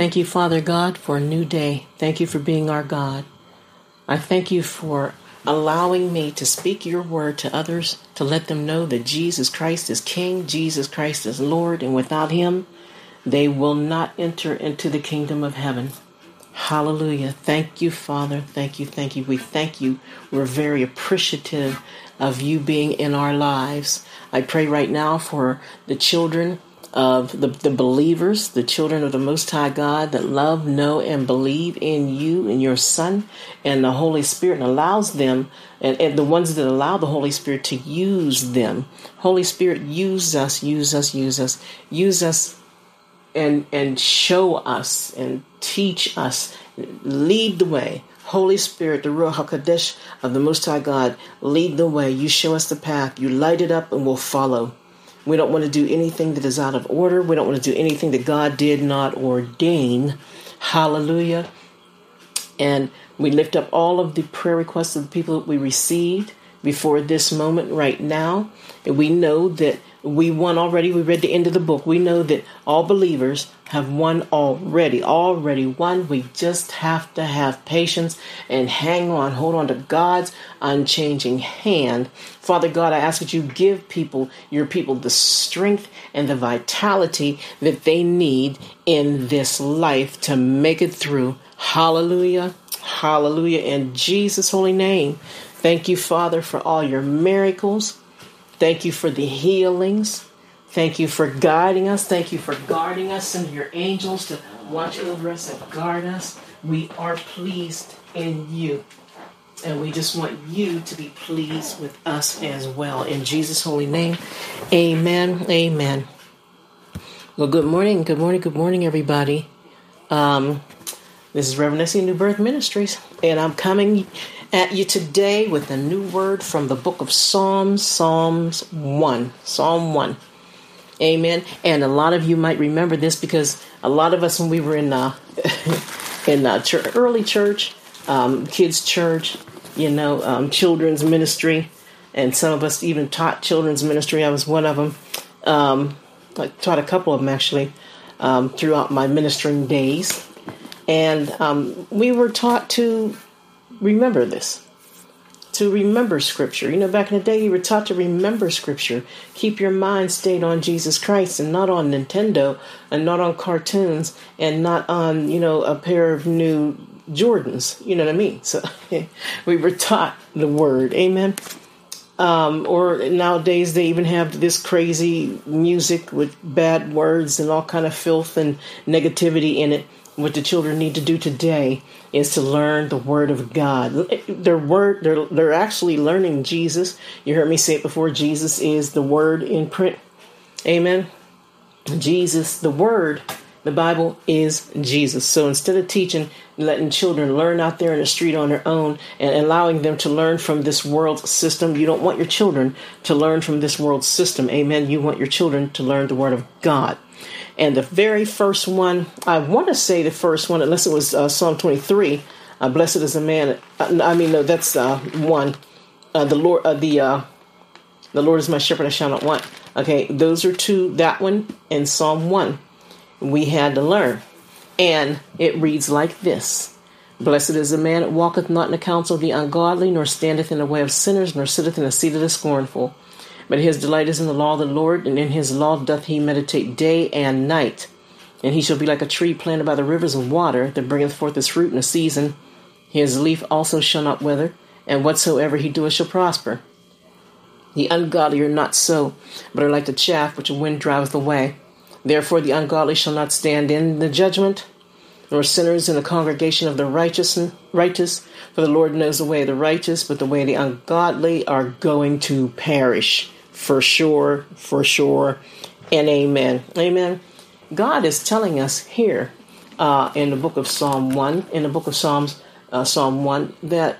Thank you, Father God, for a new day. Thank you for being our God. I thank you for allowing me to speak your word to others, to let them know that Jesus Christ is King, Jesus Christ is Lord, and without him, they will not enter into the kingdom of heaven. Hallelujah. Thank you, Father. Thank you. Thank you. We thank you. We're very appreciative of you being in our lives. I pray right now for the children of the, the believers, the children of the Most High God that love, know, and believe in you and your Son and the Holy Spirit and allows them, and, and the ones that allow the Holy Spirit to use them. Holy Spirit, use us, use us, use us, use us and and show us and teach us, lead the way. Holy Spirit, the Ruach HaKodesh of the Most High God, lead the way. You show us the path. You light it up and we'll follow. We don't want to do anything that is out of order. We don't want to do anything that God did not ordain. Hallelujah. And we lift up all of the prayer requests of the people that we received before this moment right now. And we know that we won already. We read the end of the book. We know that all believers have won already, already won. We just have to have patience and hang on, hold on to God's unchanging hand. Father God, I ask that you give people, your people, the strength and the vitality that they need in this life to make it through. Hallelujah. Hallelujah. In Jesus' holy name. Thank you, Father, for all your miracles. Thank you for the healings. Thank you for guiding us. Thank you for guarding us and your angels to watch over us and guard us. We are pleased in you. And we just want you to be pleased with us as well. In Jesus' holy name, amen. Amen. Well, good morning. Good morning. Good morning, everybody. Um, this is Reverend Essie New Birth Ministries, and I'm coming at you today with a new word from the book of Psalms, Psalms 1. Psalm 1. Amen. And a lot of you might remember this because a lot of us, when we were in uh, in uh, church, early church, um, kids' church, you know, um, children's ministry, and some of us even taught children's ministry. I was one of them. Um, I taught a couple of them actually um, throughout my ministering days. And um, we were taught to remember this, to remember Scripture. You know, back in the day, you were taught to remember Scripture. Keep your mind stayed on Jesus Christ and not on Nintendo and not on cartoons and not on, you know, a pair of new Jordans. You know what I mean? So we were taught the Word. Amen. Um, or nowadays they even have this crazy music with bad words and all kind of filth and negativity in it what the children need to do today is to learn the word of God. Their word they're they're actually learning Jesus. You heard me say it before Jesus is the word in print. Amen. Jesus, the word, the Bible is Jesus. So instead of teaching, letting children learn out there in the street on their own and allowing them to learn from this world system, you don't want your children to learn from this world system. Amen. You want your children to learn the word of God. And the very first one, I want to say the first one, unless it was uh, Psalm 23, uh, blessed is the man. Uh, I mean, no, that's uh, one. Uh, the Lord, uh, the the Lord is my shepherd; I shall not want. Okay, those are two. That one and Psalm one, we had to learn, and it reads like this: Blessed is the man that walketh not in the counsel of the ungodly, nor standeth in the way of sinners, nor sitteth in the seat of the scornful. But his delight is in the law of the Lord, and in his law doth he meditate day and night. And he shall be like a tree planted by the rivers of water, that bringeth forth his fruit in a season. His leaf also shall not wither, and whatsoever he doeth shall prosper. The ungodly are not so, but are like the chaff which the wind driveth away. Therefore the ungodly shall not stand in the judgment, nor sinners in the congregation of the righteous. Righteous, for the Lord knows the way of the righteous, but the way of the ungodly are going to perish for sure, for sure, and amen. Amen. God is telling us here uh, in the book of Psalm 1, in the book of Psalms, uh, Psalm 1, that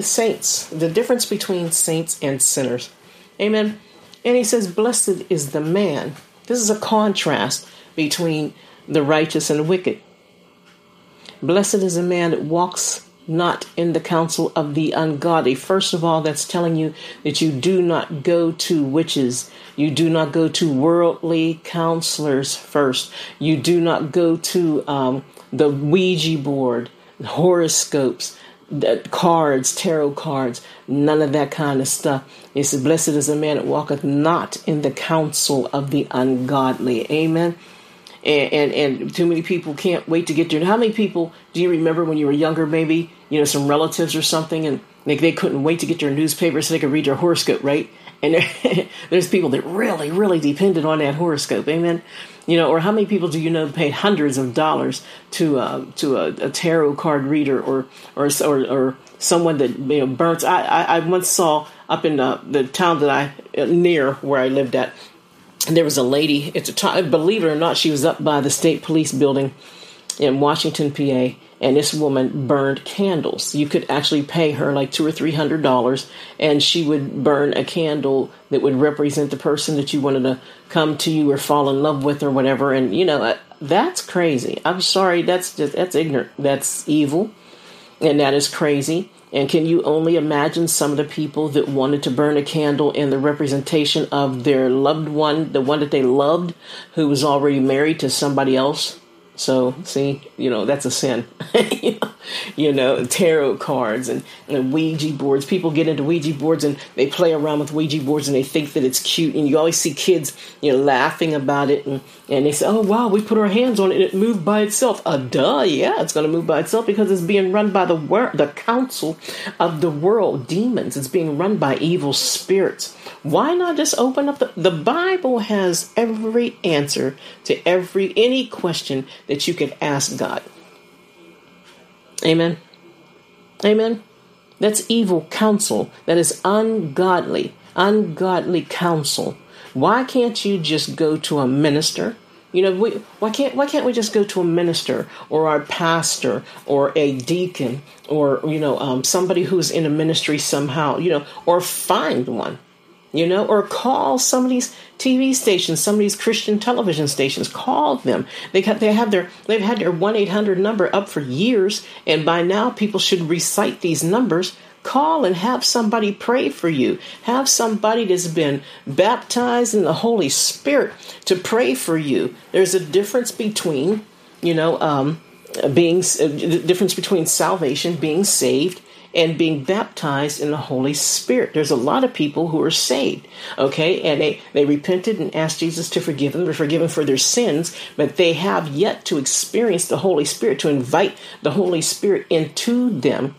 saints, the difference between saints and sinners. Amen. And he says, Blessed is the man. This is a contrast between the righteous and the wicked. Blessed is the man that walks not in the counsel of the ungodly. First of all, that's telling you that you do not go to witches. You do not go to worldly counselors first. You do not go to um, the Ouija board, horoscopes, cards, tarot cards, none of that kind of stuff. It says, Blessed is the man that walketh not in the counsel of the ungodly. Amen and, and, and too many people can't wait to get there. How many people do you remember when you were younger, maybe you know some relatives or something, and they, they couldn't wait to get their newspaper so they could read their horoscope, right? And there, there's people that really, really depended on that horoscope, amen. You know, or how many people do you know paid hundreds of dollars to uh, to a, a, tarot card reader or or or, or someone that you know burns? I, I, I once saw up in the, the town that I near where I lived at there was a lady at time, believe it or not, she was up by the state police building in Washington, PA, and this woman burned candles. You could actually pay her like two or three hundred dollars, and she would burn a candle that would represent the person that you wanted to come to you or fall in love with or whatever. And you know uh, that's crazy. I'm sorry, that's just that's ignorant. That's evil, and that is crazy. And can you only imagine some of the people that wanted to burn a candle in the representation of their loved one, the one that they loved, who was already married to somebody else? So, see, you know, that's a sin. you know, tarot cards and, and, Ouija boards. People get into Ouija boards and they play around with Ouija boards and they think that it's cute. And you always see kids, you know, laughing about it. And, and they say, oh, wow, we put our hands on it and it moved by itself. Uh, duh, yeah, it's going to move by itself because it's being run by the, wor- the council of the world, demons. It's being run by evil spirits. Why not just open up the, the Bible has every answer to every any question that you could ask God. Amen. Amen. That's evil counsel. That is ungodly, ungodly counsel. Why can't you just go to a minister? You know, we, why can't why can't we just go to a minister or our pastor or a deacon or you know um, somebody who's in a ministry somehow? You know, or find one you know, or call some of these TV stations, some of these Christian television stations. Call them. They got, they have their they've had their one eight hundred number up for years, and by now people should recite these numbers. Call and have somebody pray for you. Have somebody that's been baptized in the Holy Spirit to pray for you. There's a difference between, you know, um, being uh, the difference between salvation, being saved, and being baptized in the Holy Spirit. There's a lot of people who are saved, okay, and they, they repented and asked Jesus to forgive them. They're forgiven for their sins, but they have yet to experience the Holy Spirit, to invite the Holy Spirit into them,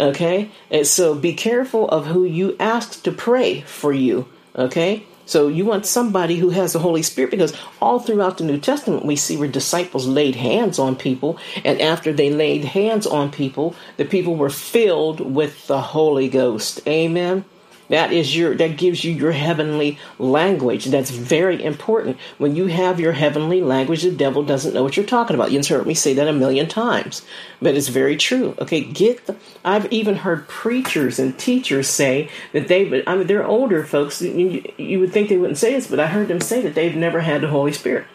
okay? And so be careful of who you ask to pray for you, okay? So you want somebody who has the Holy Spirit because all throughout the New Testament we see where disciples laid hands on people, and after they laid hands on people, the people were filled with the Holy Ghost. Amen. That is your that gives you your heavenly language. That's very important. When you have your heavenly language, the devil doesn't know what you're talking about. You've heard me say that a million times, but it's very true. Okay, get. The, I've even heard preachers and teachers say that they. I mean, they're older folks. You, you would think they wouldn't say this, but I heard them say that they've never had the Holy Spirit.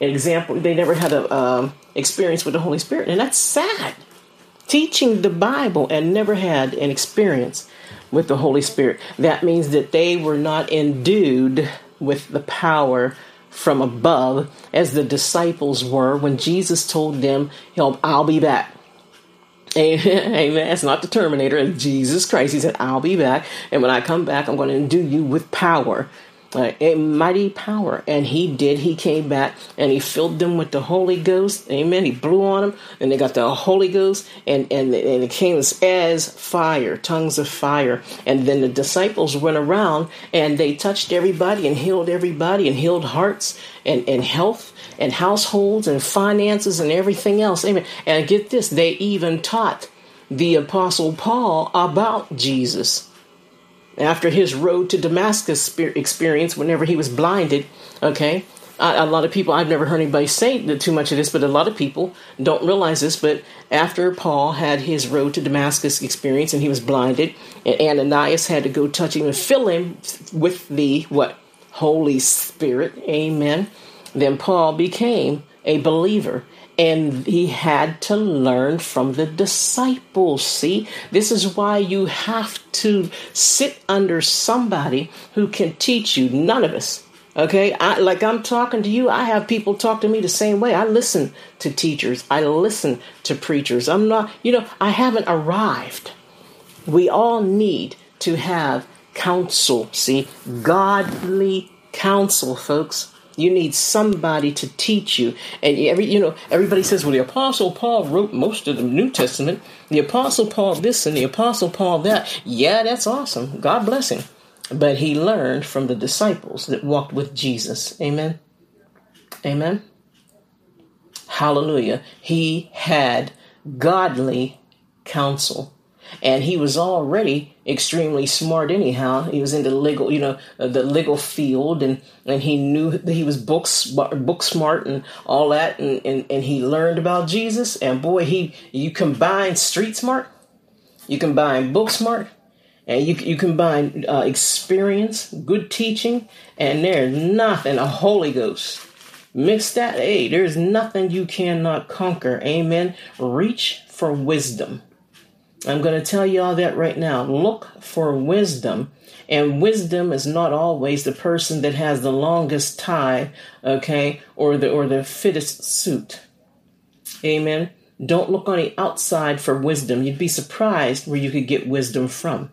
An example, they never had a um, experience with the Holy Spirit, and that's sad. Teaching the Bible and never had an experience with the Holy Spirit. That means that they were not endued with the power from above as the disciples were when Jesus told them, Help, I'll be back. Amen. It's not the Terminator, it's Jesus Christ. He said, I'll be back. And when I come back, I'm going to endue you with power Uh, a mighty power. And he did. He came back and he filled them with the Holy Ghost. Amen. He blew on them and they got the Holy Ghost and, and, and it came as fire, tongues of fire. And then the disciples went around and they touched everybody and healed everybody and healed hearts and, and health and households and finances and everything else. Amen. And get this, they even taught the Apostle Paul about Jesus after his road to Damascus experience, whenever he was blinded, okay, a lot of people, I've never heard anybody say too much of this, but a lot of people don't realize this. But after Paul had his road to Damascus experience and he was blinded, and Ananias had to go touch him and fill him with the what? Holy Spirit. Amen. Then Paul became a believer and he had to learn from the disciples. See, this is why you have to sit under somebody who can teach you. None of us. Okay, I, like I'm talking to you, I have people talk to me the same way. I listen to teachers, I listen to preachers. I'm not, you know, I haven't arrived. We all need to have counsel. See, godly counsel, folks. You need somebody to teach you. And every you know, everybody says, well, the apostle Paul wrote most of the New Testament. The apostle Paul this and the apostle Paul that. Yeah, that's awesome. God bless him. But he learned from the disciples that walked with Jesus. Amen. Amen. Hallelujah. He had godly counsel and he was already extremely smart anyhow. He was in the legal you know uh, the legal field and and he knew that he was book book smart and all that and, and and he learned about jesus. And boy he you combine street smart you combine book smart and you, you combine uh, experience good teaching and there's nothing a holy ghost mix that hey there's nothing you cannot conquer. Amen. Reach for wisdom I'm going to tell you all that right now. Look for wisdom. And wisdom is not always the person that has the longest tie, okay, or the or the fittest suit. Amen. Don't look on the outside for wisdom. You'd be surprised where you could get wisdom from.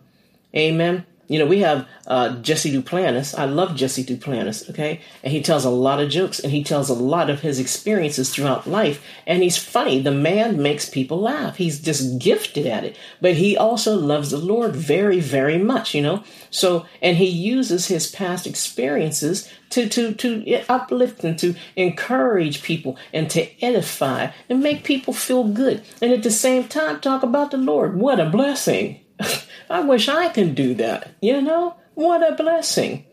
Amen. You know, we have uh, Jesse Duplantis. I love Jesse Duplantis, okay? And he tells a lot of jokes and he tells a lot of his experiences throughout life. And he's funny. The man makes people laugh. He's just gifted at it. But he also loves the Lord very, very much, you know? So, and he uses his past experiences to, to, to uplift and to encourage people and to edify and make people feel good. And at the same time, talk about the Lord. What a blessing. I wish I could do that. You know, what a blessing.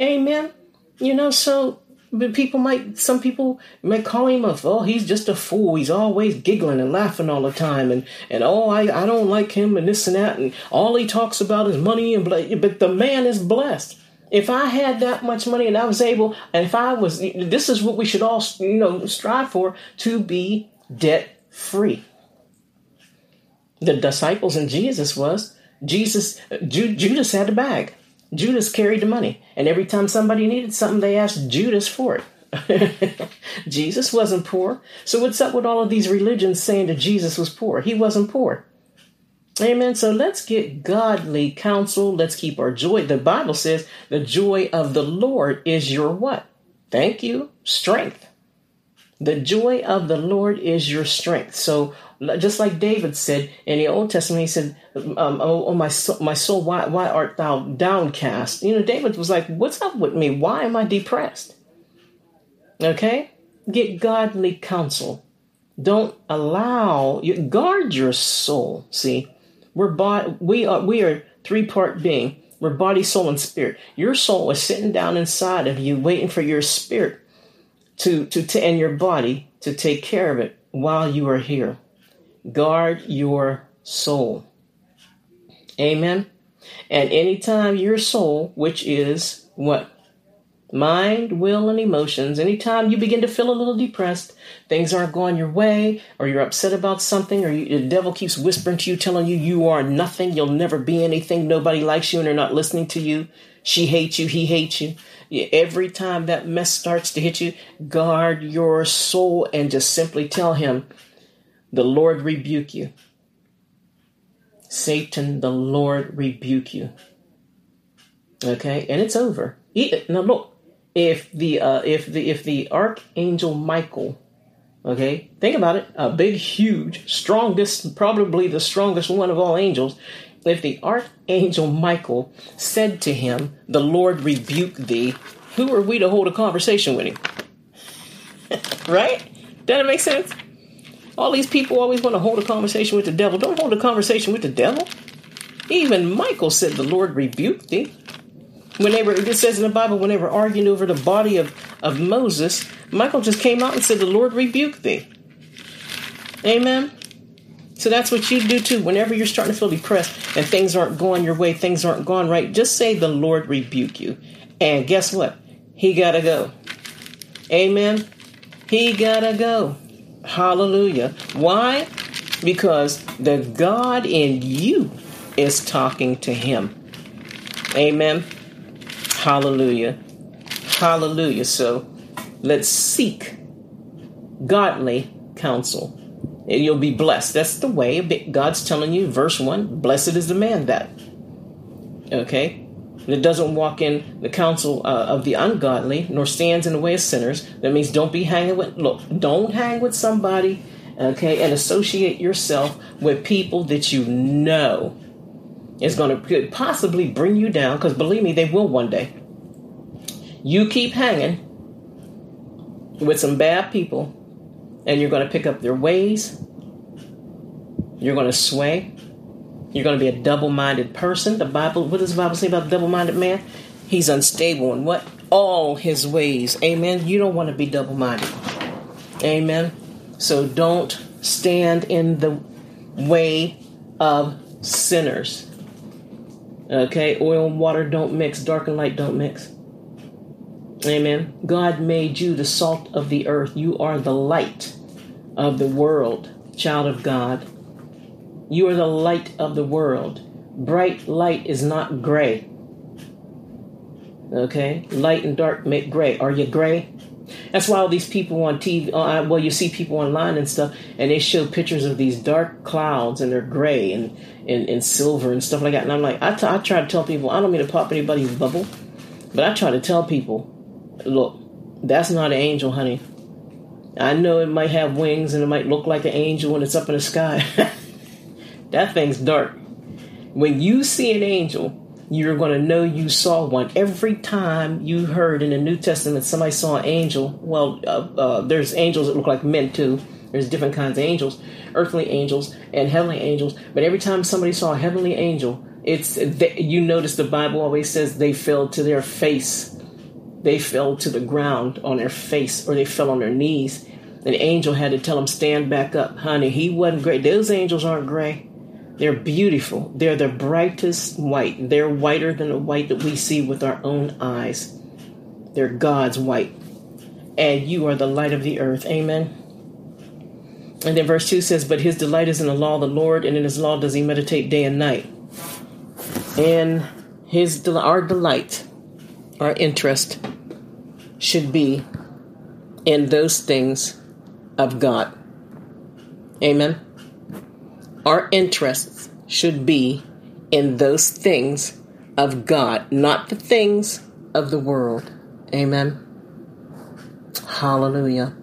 Amen. You know, so but people might, some people might call him a, oh, he's just a fool. He's always giggling and laughing all the time. And, and oh, I, I don't like him and this and that. And all he talks about is money and, but the man is blessed. If I had that much money and I was able, and if I was, this is what we should all, you know, strive for to be debt free. The disciples and Jesus was, Jesus, Ju- Judas had the bag. Judas carried the money. And every time somebody needed something, they asked Judas for it. Jesus wasn't poor. So what's up with all of these religions saying that Jesus was poor? He wasn't poor. Amen. So let's get godly counsel. Let's keep our joy. The Bible says the joy of the Lord is your what? Thank you. Strength. The joy of the Lord is your strength. So just like David said in the Old Testament, he said, um, "Oh, oh my soul, my soul, why, why art thou downcast?" You know, David was like, "What's up with me? Why am I depressed?" Okay, get godly counsel. Don't allow you guard your soul. See, we're body, we are we are three part being. We're body, soul, and spirit. Your soul is sitting down inside of you, waiting for your spirit to to, to and your body to take care of it while you are here. Guard your soul. Amen. And anytime your soul, which is what? Mind, will, and emotions, anytime you begin to feel a little depressed, things aren't going your way, or you're upset about something, or you, the devil keeps whispering to you, telling you you are nothing, you'll never be anything, nobody likes you, and they're not listening to you. She hates you, he hates you. Every time that mess starts to hit you, guard your soul and just simply tell him, the Lord rebuke you. Satan, the Lord rebuke you. Okay, and it's over. Now look, if the uh, if the if the archangel Michael, okay, think about it, a big, huge, strongest, probably the strongest one of all angels. If the archangel Michael said to him, "The Lord rebuke thee," who are we to hold a conversation with him? right? Does that make sense? All these people always want to hold a conversation with the devil. Don't hold a conversation with the devil. Even Michael said, The Lord rebuked thee. Whenever it says in the Bible, when they were arguing over the body of, of Moses, Michael just came out and said, The Lord rebuked thee. Amen. So that's what you do too. Whenever you're starting to feel depressed and things aren't going your way, things aren't going right, just say, The Lord rebuke you. And guess what? He got to go. Amen. He gotta go. Hallelujah. Why? Because the God in you is talking to him. Amen. Hallelujah. Hallelujah. So let's seek godly counsel. You'll be blessed. That's the way God's telling you, verse 1 Blessed is the man that. Okay? That doesn't walk in the counsel uh, of the ungodly, nor stands in the way of sinners. That means don't be hanging with, look, don't hang with somebody, okay, and associate yourself with people that you know is going to possibly bring you down, because believe me, they will one day. You keep hanging with some bad people, and you're going to pick up their ways. You're going to sway. You're going to be a double minded person. The Bible, what does the Bible say about double minded man? He's unstable in what? All his ways. Amen. You don't want to be double minded. Amen. So don't stand in the way of sinners. Okay, oil and water don't mix, dark and light don't mix. Amen. God made you the salt of the earth. You are the light of the world, child of God. You are the light of the world. Bright light is not gray. Okay? Light and dark make gray. Are you gray? That's why all these people on TV, uh, well, you see people online and stuff, and they show pictures of these dark clouds and they're gray and, and, and silver and stuff like that. And I'm like, I, t- I try to tell people, I don't mean to pop anybody's bubble, but I try to tell people, look, that's not an angel, honey. I know it might have wings and it might look like an angel when it's up in the sky. that thing's dark. When you see an angel, you're going to know you saw one. Every time you heard in the New Testament somebody saw an angel, well, uh, uh, there's angels that look like men too. There's different kinds of angels, earthly angels and heavenly angels. But every time somebody saw a heavenly angel, it's you notice the Bible always says they fell to their face. They fell to the ground on their face, or they fell on their knees. An angel had to tell them, "Stand back up, honey." He wasn't gray. Those angels aren't gray. They're beautiful. They're the brightest white. They're whiter than the white that we see with our own eyes. They're God's white. And you are the light of the earth. Amen. And then verse 2 says, But his delight is in the law of the Lord, and in his law does he meditate day and night. And his our delight, our interest should be in those things of God. Amen. Our interests should be in those things of God, not the things of the world. Amen. Hallelujah.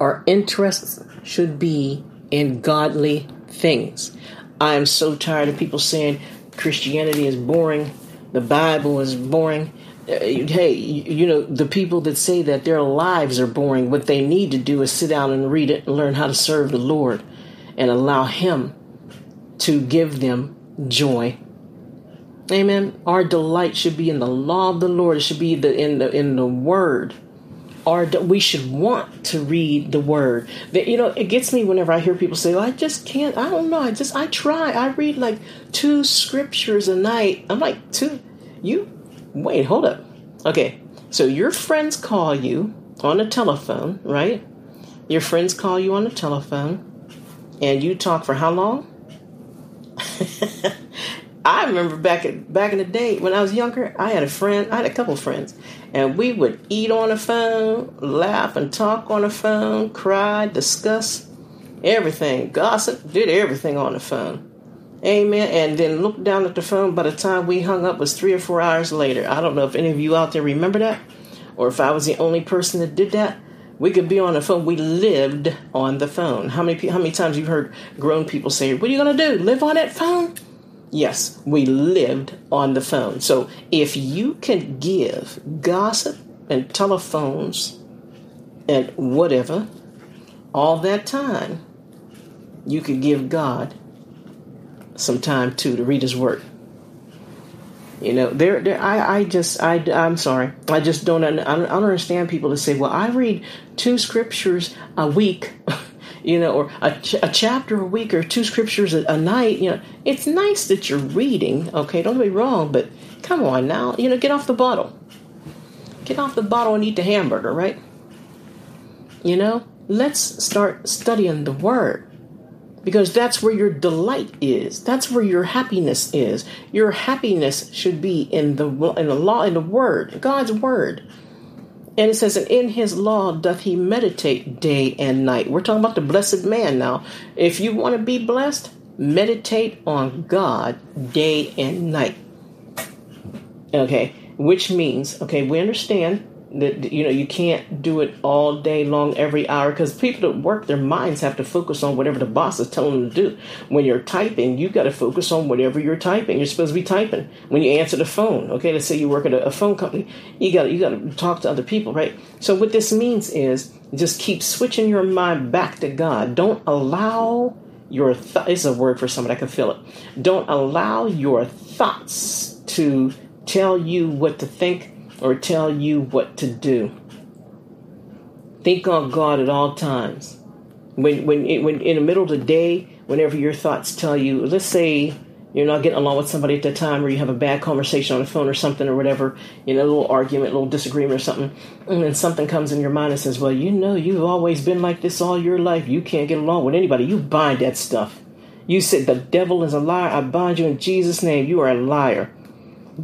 Our interests should be in godly things. I am so tired of people saying Christianity is boring, the Bible is boring. Uh, hey, you know, the people that say that their lives are boring, what they need to do is sit down and read it and learn how to serve the Lord and allow Him to give them joy. Amen. Our delight should be in the law of the Lord. It should be the, in the in the Word. Our we should want to read the Word. That you know, it gets me whenever I hear people say, well, "I just can't." I don't know. I just I try. I read like two scriptures a night. I'm like two. You wait. Hold up. Okay. So your friends call you on the telephone, right? Your friends call you on the telephone and you talk for how long? I remember back at, back in the day when I was younger, I had a friend, I had a couple friends, and we would eat on the phone, laugh and talk on the phone, cry, discuss everything, gossip, did everything on the phone. Amen. And then look down at the phone. By the time we hung up, was three or four hours later. I don't know if any of you out there remember that, or if I was the only person that did that. We could be on the phone. We lived on the phone. How many how many times you've heard grown people say, "What are you going to do? Live on that phone?" Yes, we lived on the phone. So if you can give gossip and telephones and whatever all that time, you could give God some time too to read His work. You know, there, there. I, I just, I, I'm sorry. I just don't, I don't understand people to say, "Well, I read two scriptures a week." you know, or a, ch- a, chapter a week or two scriptures a, a, night. You know, it's nice that you're reading. Okay, don't be wrong, but come on now. You know, get off the bottle. Get off the bottle and eat the hamburger, right? You know, let's start studying the word because that's where your delight is. That's where your happiness is. Your happiness should be in the in the law in the word, God's word. And it says, and in his law doth he meditate day and night. We're talking about the blessed man now. If you want to be blessed, meditate on God day and night. Okay, which means, okay, we understand that you know you can't do it all day long every hour because people that work their minds have to focus on whatever the boss is telling them to do. When you're typing you've got to focus on whatever you're typing. You're supposed to be typing. When you answer the phone okay let's say you work at a, a phone company you got you got to talk to other people right? So what this means is just keep switching your mind back to god. Don't allow your th- it's a word for somebody i can feel it. Don't allow your thoughts to tell you what to think or tell you what to do. Think on God at all times. When, when, when in the middle of the day, whenever your thoughts tell you, let's say you're not getting along with somebody at the time, or you have a bad conversation on the phone or something or whatever, you know, a little argument, a little disagreement or something, and then something comes in your mind and says, Well, you know, you've always been like this all your life. You can't get along with anybody. You bind that stuff. You said, The devil is a liar. I bind you in Jesus' name. You are a liar.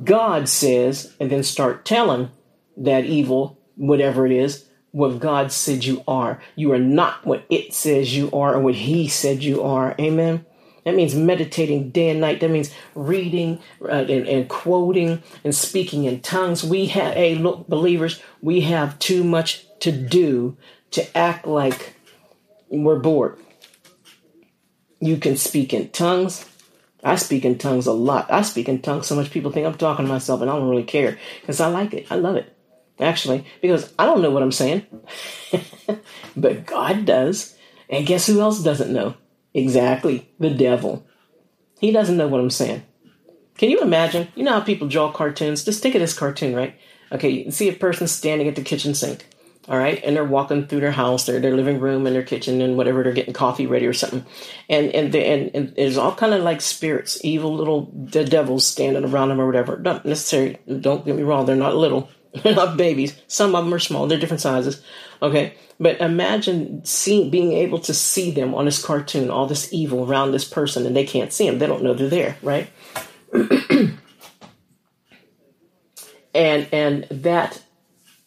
God says, and then start telling that evil, whatever it is, what God said you are. You are not what it says you are or what He said you are. Amen. That means meditating day and night. That means reading uh, and, and, quoting and speaking in tongues. We have, hey, look, believers, we have too much to do to act like we're bored. You can speak in tongues. I speak in tongues a lot. I speak in tongues so much people think I'm talking to myself and I don't really care because I like it. I love it. Actually, because I don't know what I'm saying. but God does. And guess who else doesn't know? Exactly. The devil. He doesn't know what I'm saying. Can you imagine? You know how people draw cartoons? Just think of this cartoon, right? Okay, you can see a person standing at the kitchen sink all right? And they're walking through their house their, their living room and their kitchen and whatever they're getting coffee ready or something. And and, the, and, and there's all kind of like spirits evil little devils standing around them or whatever. Not necessarily don't get me wrong they're not little they're not babies. Some of them are small they're different sizes okay? But imagine seeing being able to see them on this cartoon all this evil around this person and they can't see them they don't know they're there right? And and that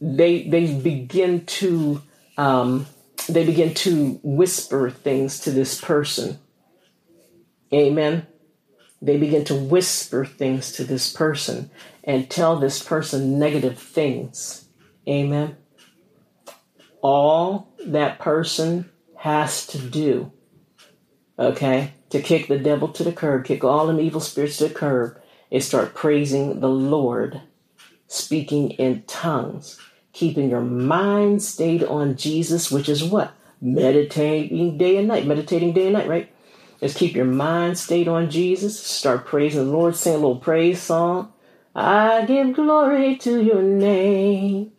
they they begin to um, they begin to whisper things to this person. Amen. They begin to whisper things to this person and tell this person negative things. Amen. All that person has to do, okay, to kick the devil to the curb, kick all them evil spirits to the curb, is start praising the Lord, speaking in tongues keeping your mind stayed on Jesus, which is what? Meditating day and night. Meditating day and night, right? Just keep your mind stayed on Jesus. Start praising the Lord. Sing a little praise song. I give glory to your name,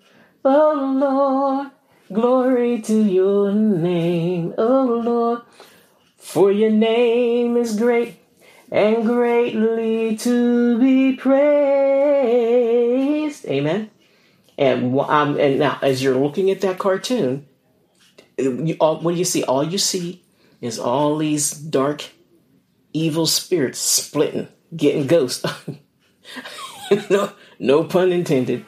oh Lord. Glory to your name, oh Lord. For your name is great and greatly to be praised. Amen. And um, and now, as you're looking at that cartoon, you, all, what do you see? All you see is all these dark, evil spirits splitting, getting ghosts. no, no pun intended.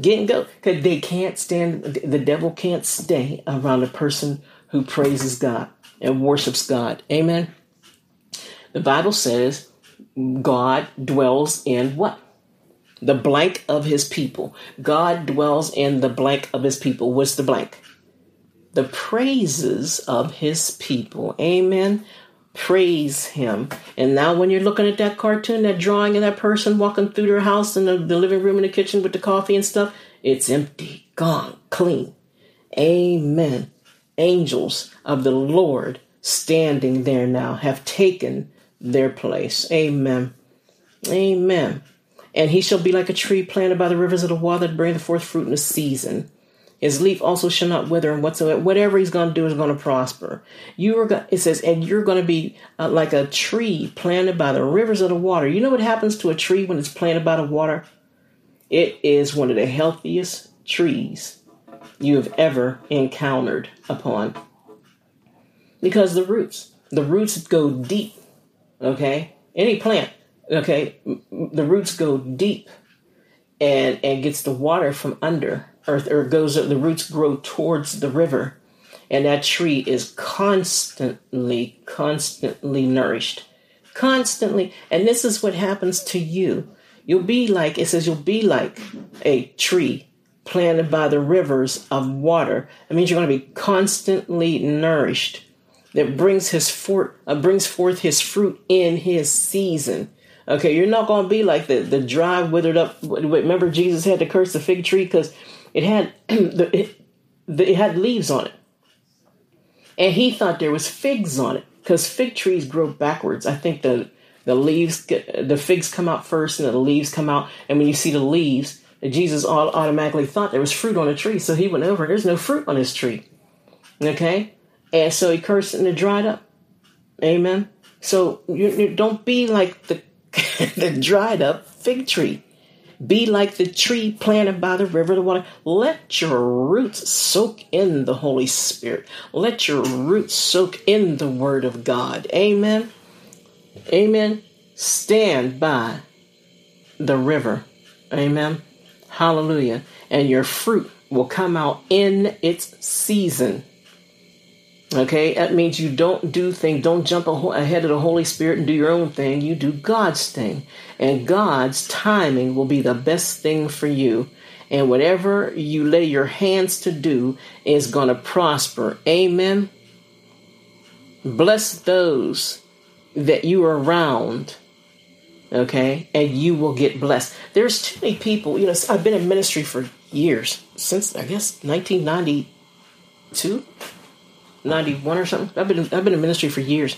Getting ghosts because they can't stand. The devil can't stay around a person who praises God and worships God. Amen. The Bible says God dwells in what? The blank of his people. God dwells in the blank of his people. What's the blank? The praises of his people. Amen. Praise him. And now, when you're looking at that cartoon, that drawing of that person walking through their house in the, the living room and the kitchen with the coffee and stuff, it's empty, gone, clean. Amen. Angels of the Lord standing there now have taken their place. Amen. Amen. And he shall be like a tree planted by the rivers of the water that bringeth forth fruit in the season. His leaf also shall not wither, and whatsoever whatever he's going to do is going to prosper. You are going. It says, and you're going to be uh, like a tree planted by the rivers of the water. You know what happens to a tree when it's planted by the water? It is one of the healthiest trees you have ever encountered upon. Because the roots, the roots go deep, okay? Any plant, okay? The roots go deep and, and gets the water from under, or, or goes, the roots grow towards the river. And that tree is constantly, constantly nourished. Constantly. And this is what happens to you. You'll be like, it says, you'll be like a tree planted by the rivers of water. That means you're going to be constantly nourished. That brings his for, uh, brings forth his fruit in his season. Okay, you're not going to be like the the dry, withered up. Remember, Jesus had to curse the fig tree because it had the, it, had leaves on it, and he thought there was figs on it because fig trees grow backwards. I think the the leaves, the figs come out first, and the leaves come out. And when you see the leaves, Jesus automatically thought there was fruit on the tree, so he went over. There's no fruit on this tree. Okay, and so he cursed and it dried up. Amen. So you, you don't be like the the dried up fig tree. Be like the tree planted by the river of water. Let your roots soak in the Holy Spirit. Let your roots soak in the Word of God. Amen. Amen. Stand by the river. Amen. Hallelujah. And your fruit will come out in its season. Okay, that means you don't do things, don't jump ahead of the Holy Spirit and do your own thing. You do God's thing. And God's timing will be the best thing for you. And whatever you lay your hands to do is going to prosper. Amen. Bless those that you are around okay and you will get blessed there's too many people you know i've been in ministry for years since i guess 1992 91 or something i've been i've been in ministry for years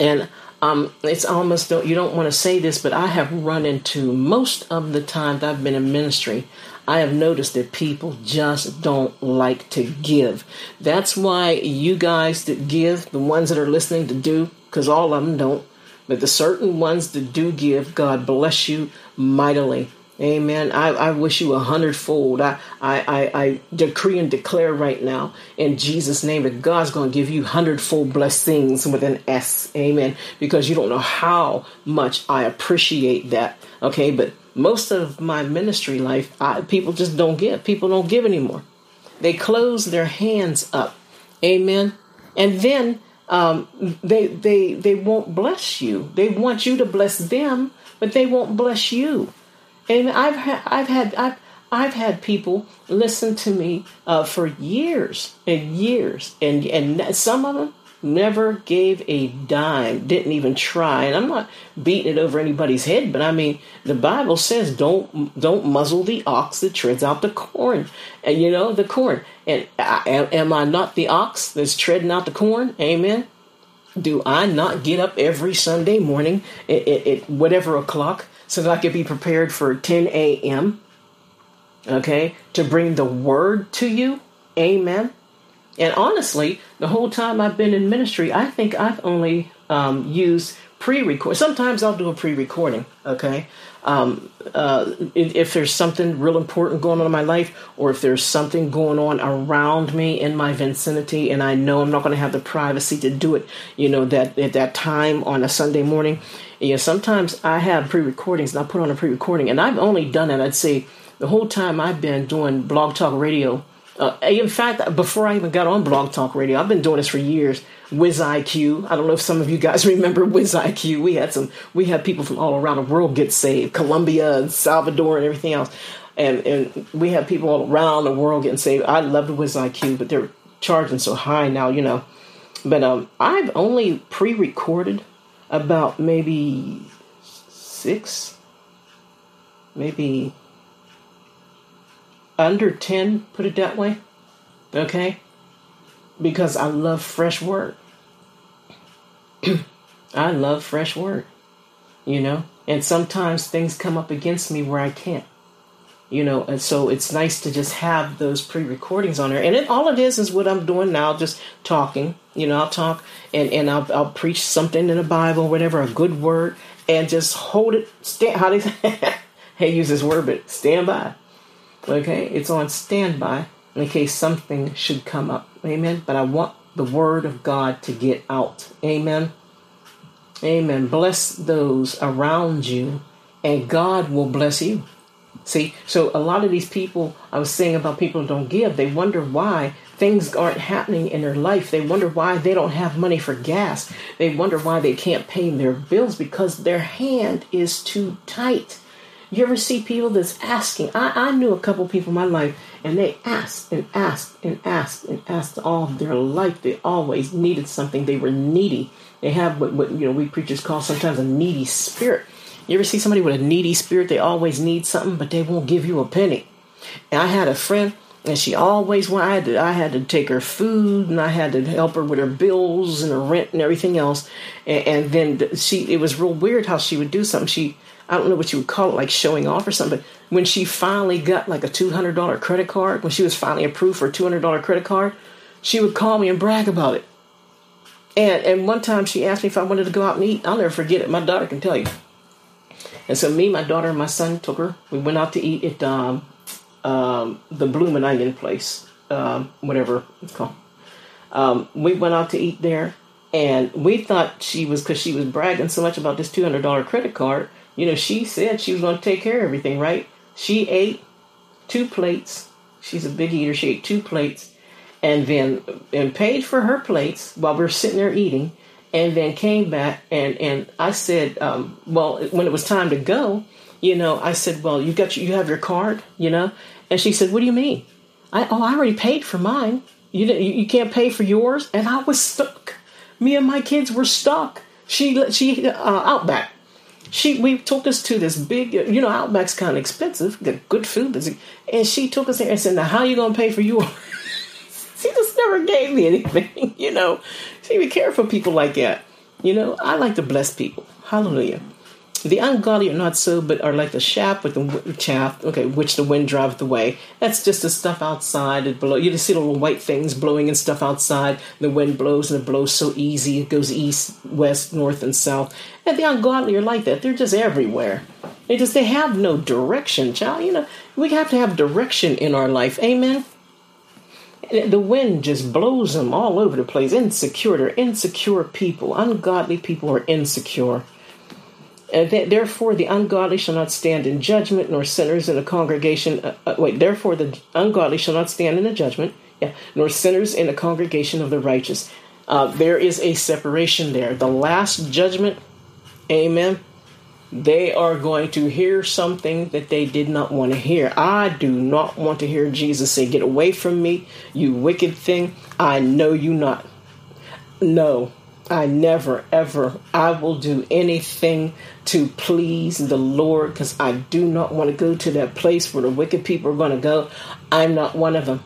and um, it's almost you don't want to say this but i have run into most of the time that i've been in ministry I have noticed that people just don't like to give. That's why you guys that give, the ones that are listening to do, because all of them don't, but the certain ones that do give, God bless you mightily. Amen. I, I wish you a hundredfold. I, I, I, I decree and declare right now in Jesus' name that God's going to give you hundredfold blessings with an S. Amen. Because you don't know how much I appreciate that. Okay. But most of my ministry life, I, people just don't give. People don't give anymore. They close their hands up. Amen. And then um, they they they won't bless you. They want you to bless them, but they won't bless you. And I've had I've had I've I've had people listen to me uh, for years and years, and and some of them never gave a dime, didn't even try. And I'm not beating it over anybody's head, but I mean, the Bible says don't don't muzzle the ox that treads out the corn, and you know the corn. And I, am I not the ox that's treading out the corn? Amen. Do I not get up every Sunday morning at, at, at whatever o'clock so that I could be prepared for 10 a.m. Okay, to bring the word to you? Amen. And honestly, the whole time I've been in ministry, I think I've only um, used pre-record. Sometimes I'll do a pre-recording. Okay, um, uh, if there's something real important going on in my life, or if there's something going on around me in my vicinity, and I know I'm not going to have the privacy to do it, you know, that at that time on a Sunday morning. You know, sometimes I have pre-recordings, and I put on a pre-recording, and I've only done it. I'd say the whole time I've been doing Blog Talk Radio uh, in fact, before I even got on Blog Talk Radio, I've been doing this for years. Wiz IQ. I don't know if some of you guys remember Wiz IQ. We had some. We had people from all around the world get saved, Colombia and Salvador and everything else, and and we had people all around the world getting saved. I loved Wiz IQ, but they're charging so high now, you know. But um, I've only pre-recorded about maybe six, maybe under 10, put it that way. Okay? Because I love fresh work. I love fresh work, You know? And sometimes things come up against me where I can't. You know, and so it's nice to just have those pre-recordings on there. And it, all it is is what I'm doing now, just talking. You know, I'll talk and, and I'll, I'll preach something in the Bible, whatever, a good word, and just hold it. Stand, how do you, hey, use this word, but stand by Okay, it's on standby. in case something should come up. Amen. But I want the word of God to get out. Amen. Amen. Bless those around you, and God will bless you. See, so a lot of these people, I was saying about people who don't give, they wonder why things aren't happening in their life. They wonder why they don't have money for gas. They wonder why they can't pay their bills because their hand is too tight. You ever see people that's asking? I, I knew a couple people in my life, and they asked and asked and asked and asked all their life. They always needed something. They were needy. They have what, what you know we preachers call sometimes a needy spirit. You ever see somebody with a needy spirit? They always need something, but they won't give you a penny. And I had a friend and she always wanted. I had to, I had to take her food, and I had to help her with her bills and her rent and everything else. And, and then she, it was real weird how she would do something. She, I don't know what you would call it, like showing off or something. But when she finally got like a two hundred dollar credit card, when she was finally approved for a two hundred dollar credit card, she would call me and brag about it. And and one time she asked me if I wanted to go out and eat. I'll never forget it. My daughter can tell you. And so me, my daughter, and my son took her. We went out to eat at um, um, the Bloomin' Onion place, um, whatever it's called. Um, we went out to eat there, and we thought she was because she was bragging so much about this two hundred dollar credit card. You know, she said she was going to take care of everything, right? She ate two plates. She's a big eater. She ate two plates, and then and paid for her plates while we are sitting there eating, and then came back and and I said, um, well, when it was time to go, you know, I said, well, you got you have your card, you know, and she said, "What do you mean?" I oh, I already paid for mine. You you can't pay for yours, and I was stuck. Me and my kids were stuck. She she uh, Outback. She we took us to this big, you know, Outback's kind of expensive, good food, and she took us there and said, "Now, how you gonna pay for yours?" she just never gave me anything, you know. She be careful people like that. You know, I like to bless people. Hallelujah. The ungodly are not so, but are like the chaff with the chaff, okay, which the wind driveth away. That's just the stuff outside. It blow. You just see the little white things blowing and stuff outside. The wind blows and it blows so easy. It goes east, west, north, and south. And the ungodly are like that. They're just everywhere. They just they have no direction, child. You know, we have to have direction in our life. Amen. The wind just blows them all over the place. Insecure, they're insecure people. Ungodly people are insecure. Uh, therefore, the ungodly shall not stand in judgment, nor sinners in a congregation. Uh, uh, wait, therefore, the ungodly shall not stand in a judgment, yeah, nor sinners in a congregation of the righteous. Uh, there is a separation there. The last judgment, amen. They are going to hear something that they did not want to hear. I do not want to hear Jesus say, Get away from me, you wicked thing. I know you not. No, I never, ever, I will do anything to please the Lord because I do not want to go to that place where the wicked people are going to go. I'm not one of them.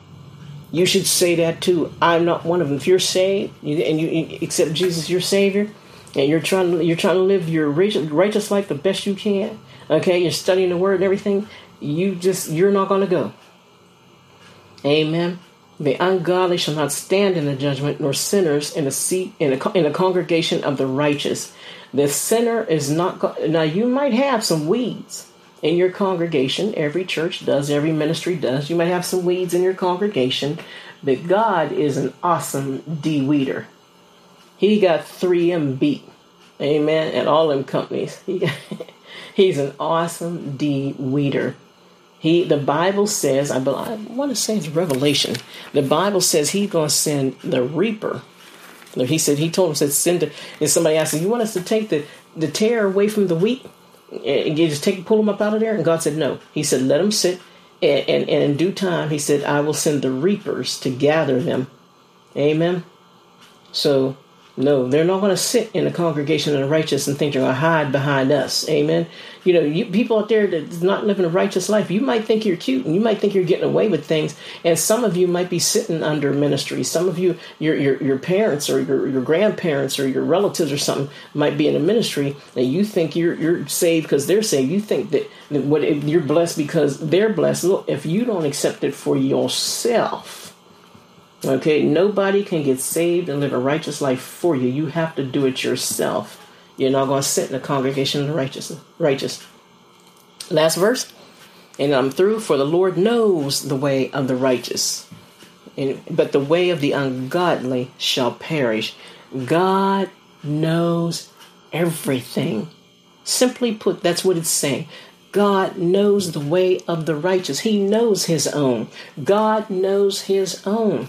You should say that too. I'm not one of them. If you're saved and you accept Jesus your Savior, and you're trying to you're trying to live your righteous life the best you can, okay, you're studying the Word and everything. You just you're not going to go. Amen. The ungodly shall not stand in the judgment, nor sinners in a seat in a, in a congregation of the righteous. The sinner is not. Now you might have some weeds in your congregation. Every church does. Every ministry does. You might have some weeds in your congregation, but God is an awesome de-weeder. He got 3M beat, amen, at all them companies. He got, he's an awesome D weeder. He, the Bible says, I, believe, I want to say it's Revelation. The Bible says he's to send the reaper. He said he told him said send it. And somebody asked, him, "You want us to take the the tare away from the wheat and you just take pull them up out of there?" And God said, "No." He said, "Let them sit, and, and, and in due time, He said, I will send the reapers to gather them." Amen. So no, they're not going to sit in the congregation of the righteous and think they're going to hide behind us. Amen. You know, you, people out there that's not living a righteous life, you might think you're cute and you might think you're getting away with things. And some of you might be sitting under ministry. Some of you, your your, your parents or your, your grandparents or your relatives or something might be in a ministry and you think you're you're saved because they're saved. You think that, that what you're blessed because they're blessed. Look, if you don't accept it for yourself, Okay, nobody can get saved and live a righteous life for you. You have to do it yourself. You're not going to sit in a congregation of the righteous. Righteous. Last verse, and I'm through. For the Lord knows the way of the righteous. And, but the way of the ungodly shall perish. God knows everything. Simply put, that's what it's saying. God knows the way of the righteous. He knows his own. God knows his own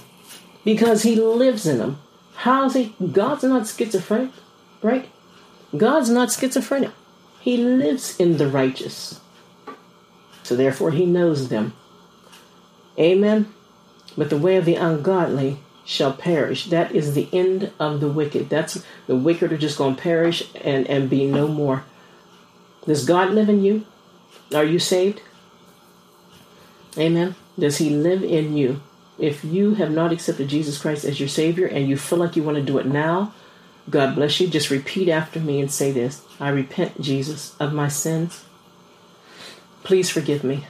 because he lives in them. How's he? God's not schizophrenic, right? God's not schizophrenic. He lives in the righteous. So therefore, he knows them. Amen. But the way of the ungodly shall perish. That is the end of the wicked. That's the wicked are just going to perish and, and be no more. Does God live in you? Are you saved? Amen. Does He live in you? If you have not accepted Jesus Christ as your Savior and you feel like you want to do it now, God bless you. Just repeat after me and say this I repent, Jesus, of my sins. Please forgive me.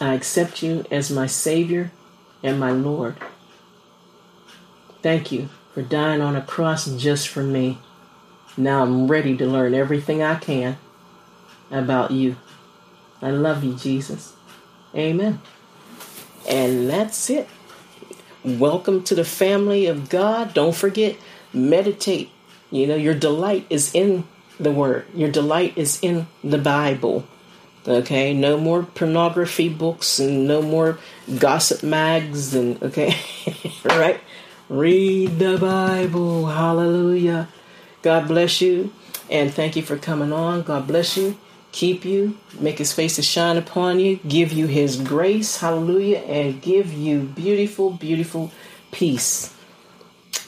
I accept you as my Savior and my Lord. Thank you for dying on a cross just for me. Now I'm ready to learn everything I can about you. I love you, Jesus. Amen. And that's it. Welcome to the family of God. Don't forget, meditate. You know, your delight is in the Word, your delight is in the Bible. Okay, no more pornography books and no more gossip mags and okay, right? Read the Bible. Hallelujah. God bless you and thank you for coming on. God bless you keep you, make his face to shine upon you, give you his grace, hallelujah, and give you beautiful, beautiful peace.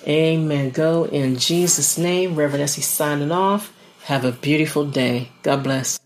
Amen. Go in Jesus' name. Reverend Essie signing off. Have a beautiful day. God bless.